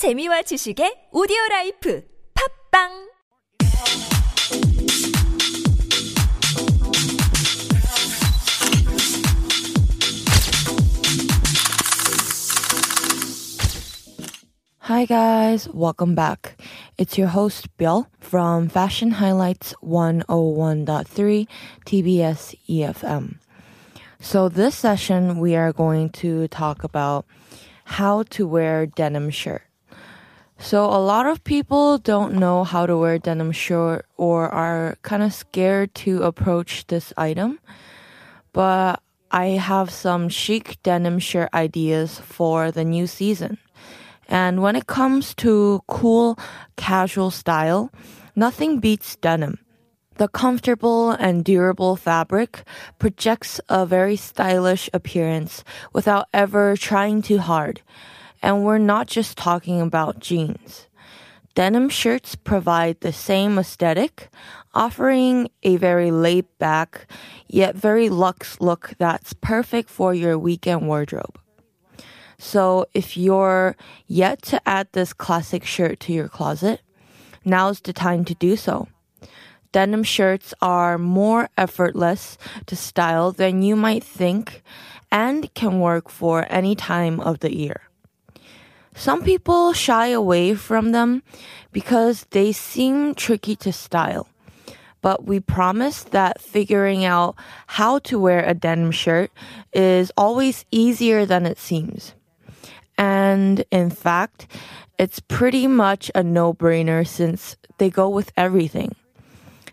재미와 지식의 오디오 라이프 팟빵 Hi guys, welcome back. It's your host Bill from Fashion Highlights 101.3 TBS EFM. So this session we are going to talk about how to wear denim shirt. So a lot of people don't know how to wear denim shirt or are kind of scared to approach this item. But I have some chic denim shirt ideas for the new season. And when it comes to cool, casual style, nothing beats denim. The comfortable and durable fabric projects a very stylish appearance without ever trying too hard. And we're not just talking about jeans. Denim shirts provide the same aesthetic, offering a very laid back, yet very luxe look that's perfect for your weekend wardrobe. So if you're yet to add this classic shirt to your closet, now's the time to do so. Denim shirts are more effortless to style than you might think and can work for any time of the year. Some people shy away from them because they seem tricky to style. But we promise that figuring out how to wear a denim shirt is always easier than it seems. And in fact, it's pretty much a no brainer since they go with everything.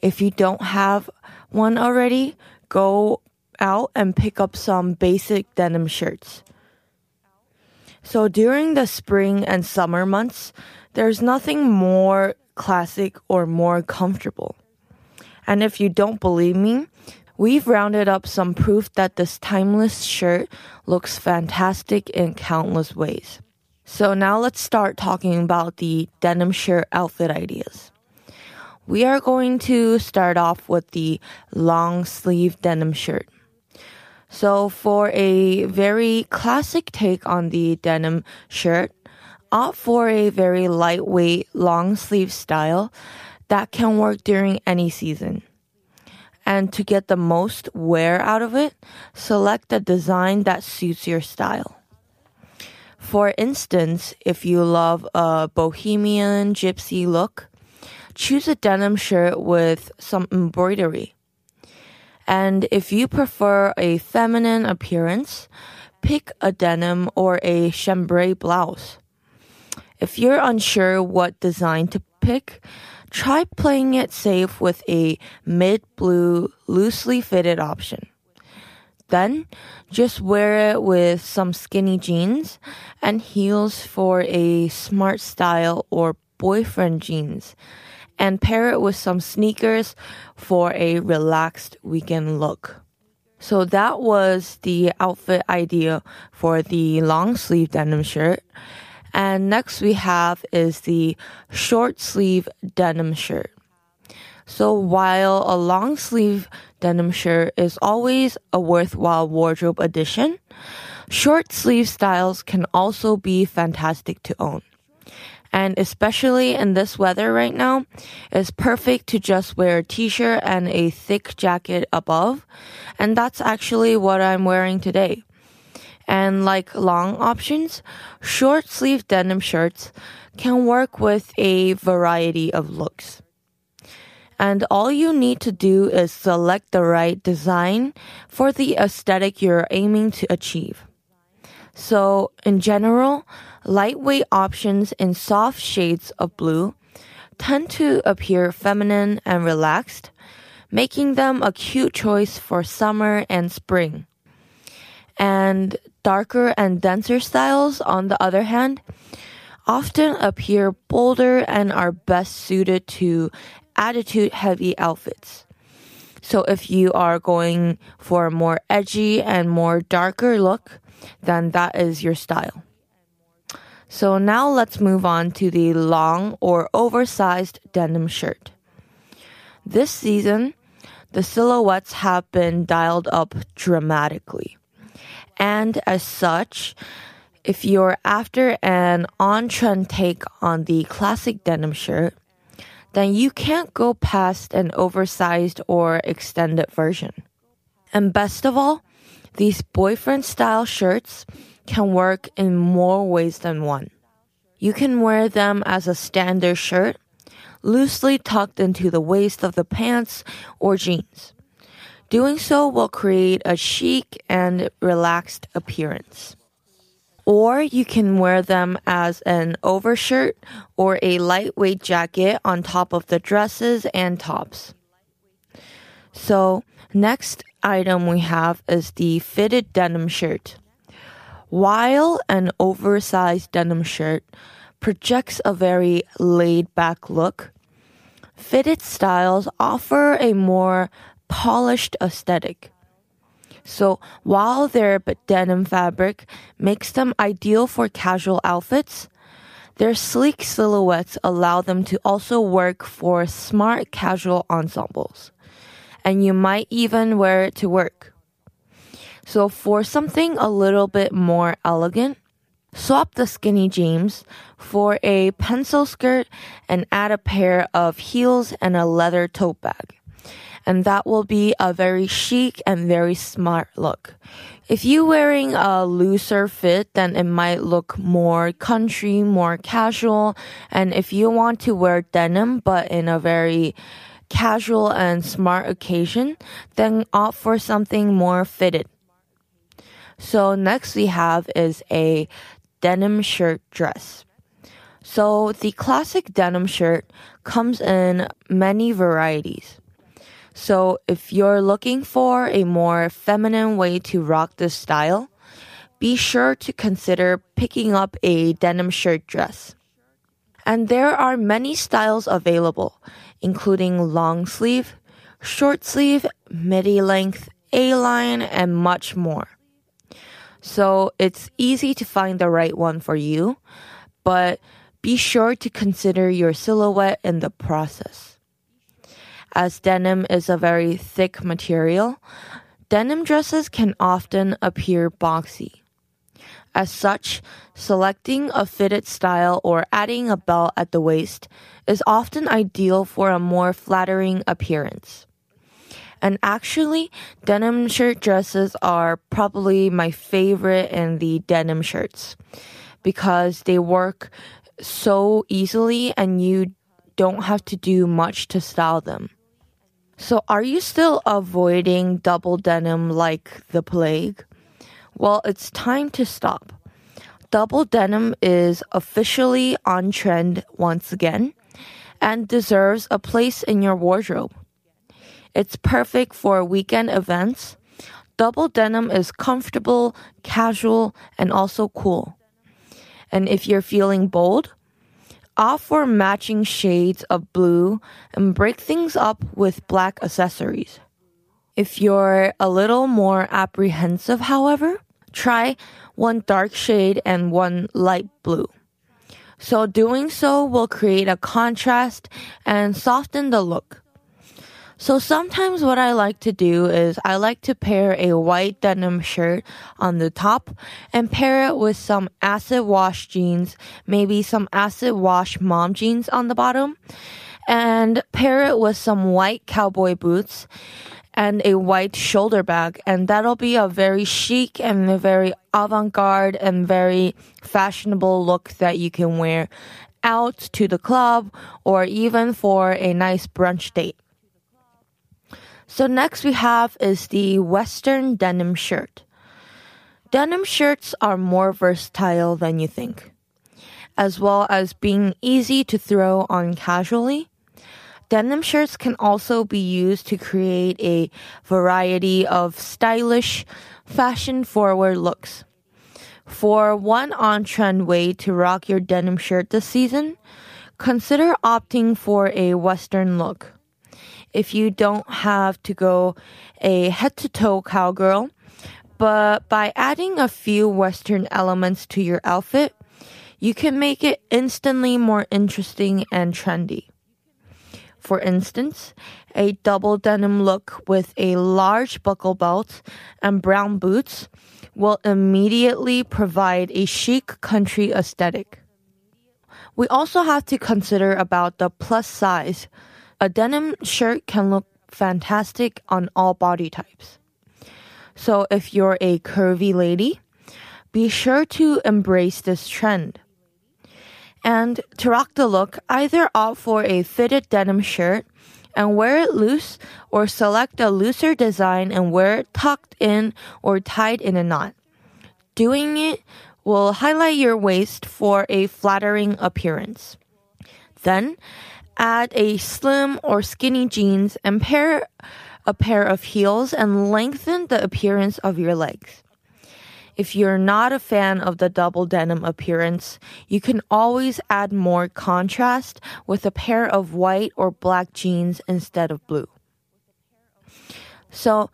If you don't have one already, go out and pick up some basic denim shirts. So during the spring and summer months, there's nothing more classic or more comfortable. And if you don't believe me, we've rounded up some proof that this timeless shirt looks fantastic in countless ways. So now let's start talking about the denim shirt outfit ideas. We are going to start off with the long sleeve denim shirt. So for a very classic take on the denim shirt, opt for a very lightweight long sleeve style that can work during any season. And to get the most wear out of it, select a design that suits your style. For instance, if you love a bohemian gypsy look, choose a denim shirt with some embroidery. And if you prefer a feminine appearance, pick a denim or a chambray blouse. If you're unsure what design to pick, try playing it safe with a mid blue loosely fitted option. Then just wear it with some skinny jeans and heels for a smart style or boyfriend jeans and pair it with some sneakers for a relaxed weekend look. So that was the outfit idea for the long sleeve denim shirt. And next we have is the short sleeve denim shirt. So while a long sleeve denim shirt is always a worthwhile wardrobe addition, short sleeve styles can also be fantastic to own. And especially in this weather right now, it's perfect to just wear a t-shirt and a thick jacket above. And that's actually what I'm wearing today. And like long options, short sleeve denim shirts can work with a variety of looks. And all you need to do is select the right design for the aesthetic you're aiming to achieve. So in general, lightweight options in soft shades of blue tend to appear feminine and relaxed, making them a cute choice for summer and spring. And darker and denser styles, on the other hand, often appear bolder and are best suited to attitude heavy outfits. So if you are going for a more edgy and more darker look, then that is your style. So now let's move on to the long or oversized denim shirt. This season, the silhouettes have been dialed up dramatically. And as such, If you're after an on trend take on the classic denim shirt, then you can't go past an oversized or extended version. And best of all, these boyfriend style shirts can work in more ways than one. You can wear them as a standard shirt, loosely tucked into the waist of the pants or jeans. Doing so will create a chic and relaxed appearance. Or you can wear them as an overshirt or a lightweight jacket on top of the dresses and tops. So, next item we have is the fitted denim shirt. While an oversized denim shirt projects a very laid back look, fitted styles offer a more polished aesthetic. So while their denim fabric makes them ideal for casual outfits, their sleek silhouettes allow them to also work for smart casual ensembles. And you might even wear it to work. So for something a little bit more elegant, swap the skinny jeans for a pencil skirt and add a pair of heels and a leather tote bag and that will be a very chic and very smart look. If you're wearing a looser fit, then it might look more country, more casual. And if you want to wear denim, but in a very casual and smart occasion, then opt for something more fitted. So next we have is a denim shirt dress. So the classic denim shirt comes in many varieties. So if you're looking for a more feminine way to rock this style, be sure to consider picking up a denim shirt dress. And there are many styles available, including long sleeve, short sleeve, midi length, A line, and much more. So it's easy to find the right one for you, but be sure to consider your silhouette in the process. As denim is a very thick material, denim dresses can often appear boxy. As such, selecting a fitted style or adding a belt at the waist is often ideal for a more flattering appearance. And actually, denim shirt dresses are probably my favorite in the denim shirts because they work so easily and you don't have to do much to style them. So, are you still avoiding double denim like the plague? Well, it's time to stop. Double denim is officially on trend once again and deserves a place in your wardrobe. It's perfect for weekend events. Double denim is comfortable, casual, and also cool. And if you're feeling bold, offer matching shades of blue and break things up with black accessories. If you're a little more apprehensive, however, try one dark shade and one light blue. So doing so will create a contrast and soften the look. So sometimes what I like to do is I like to pair a white denim shirt on the top and pair it with some acid wash jeans, maybe some acid wash mom jeans on the bottom, and pair it with some white cowboy boots and a white shoulder bag. And that'll be a very chic and a very avant-garde and very fashionable look that you can wear out to the club or even for a nice brunch date. So next we have is the Western denim shirt. Denim shirts are more versatile than you think. As well as being easy to throw on casually, denim shirts can also be used to create a variety of stylish, fashion forward looks. For one on trend way to rock your denim shirt this season, consider opting for a Western look if you don't have to go a head to toe cowgirl. But by adding a few Western elements to your outfit, you can make it instantly more interesting and trendy. For instance, a double denim look with a large buckle belt and brown boots will immediately provide a chic country aesthetic. We also have to consider about the plus size. A denim shirt can look fantastic on all body types. So if you're a curvy lady, be sure to embrace this trend. And to rock the look, either opt for a fitted denim shirt and wear it loose or select a looser design and wear it tucked in or tied in a knot. Doing it will highlight your waist for a flattering appearance. Then add a slim or skinny jeans and pair a pair of heels and lengthen the appearance of your legs. If you're not a fan of the double denim appearance, you can always add more contrast with a pair of white or black jeans instead of blue. So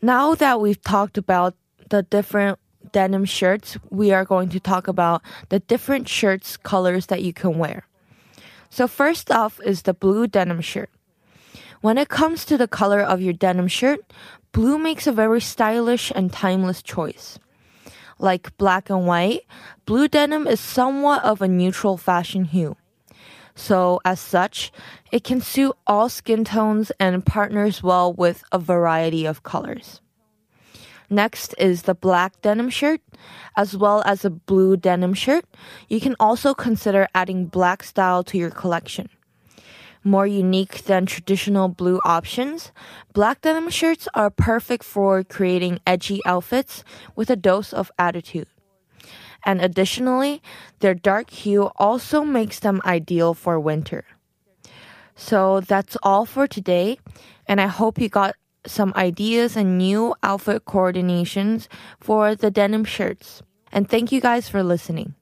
now that we've talked about the different denim shirts, we are going to talk about the different shirts colors that you can wear. So first off is the blue denim shirt. When it comes to the color of your denim shirt, blue makes a very stylish and timeless choice. Like black and white, blue denim is somewhat of a neutral fashion hue. So, as such, it can suit all skin tones and partners well with a variety of colors. Next is the black denim shirt, as well as a blue denim shirt. You can also consider adding black style to your collection. More unique than traditional blue options, black denim shirts are perfect for creating edgy outfits with a dose of attitude. And additionally, their dark hue also makes them ideal for winter. So that's all for today, and I hope you got some ideas and new outfit coordinations for the denim shirts. And thank you guys for listening.